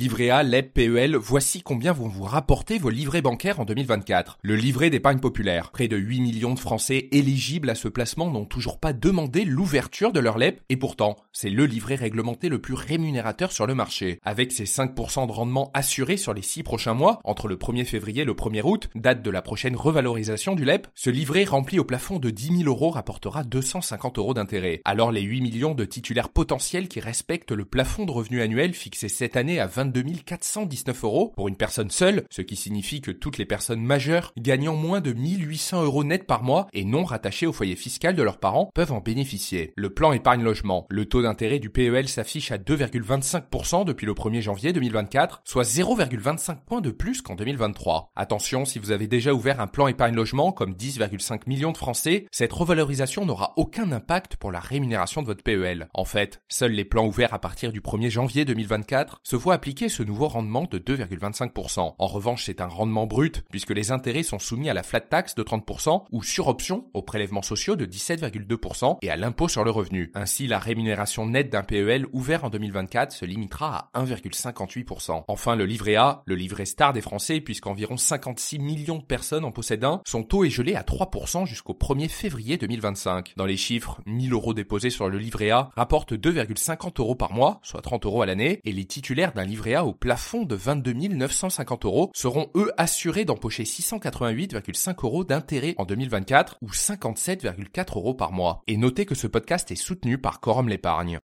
Livret A, LEP, PEL, voici combien vont vous rapporter vos livrets bancaires en 2024. Le livret d'épargne populaire. Près de 8 millions de Français éligibles à ce placement n'ont toujours pas demandé l'ouverture de leur LEP et pourtant, c'est le livret réglementé le plus rémunérateur sur le marché. Avec ses 5% de rendement assurés sur les 6 prochains mois, entre le 1er février et le 1er août, date de la prochaine revalorisation du LEP, ce livret rempli au plafond de 10 000 euros rapportera 250 euros d'intérêt. Alors les 8 millions de titulaires potentiels qui respectent le plafond de revenu annuel fixé cette année à 22 419 euros pour une personne seule, ce qui signifie que toutes les personnes majeures gagnant moins de 1800 euros net par mois et non rattachées au foyer fiscal de leurs parents peuvent en bénéficier. Le plan épargne logement. Le taux d'intérêt du PEL s'affiche à 2,25% depuis le 1er janvier 2024, soit 0,25 points de plus qu'en 2023. Attention, si vous avez déjà ouvert un plan épargne logement comme 10,5 millions de Français, cette revalorisation n'aura aucun impact pour la rémunération de votre PEL. En fait, seuls les plans ouverts à partir du 1er janvier 2024 se voient appliquer ce nouveau rendement de 2,25%. En revanche, c'est un rendement brut puisque les intérêts sont soumis à la flat tax de 30% ou sur option aux prélèvements sociaux de 17,2% et à l'impôt sur le revenu. Ainsi, la rémunération nette d'un PEL ouvert en 2024 se limitera à 1,58%. Enfin, le livret A, le livret star des Français puisqu'environ 56 millions de personnes en possèdent un, son taux est gelé à 3% jusqu'au 1er février 2025. Dans les chiffres, 1000 euros déposés sur le livret A rapportent 2,50 euros par mois, soit 30 euros à l'année, et les titulaires d'un livret Au plafond de 22 950 euros seront eux assurés d'empocher 688,5 euros d'intérêt en 2024 ou 57,4 euros par mois. Et notez que ce podcast est soutenu par Quorum l'épargne.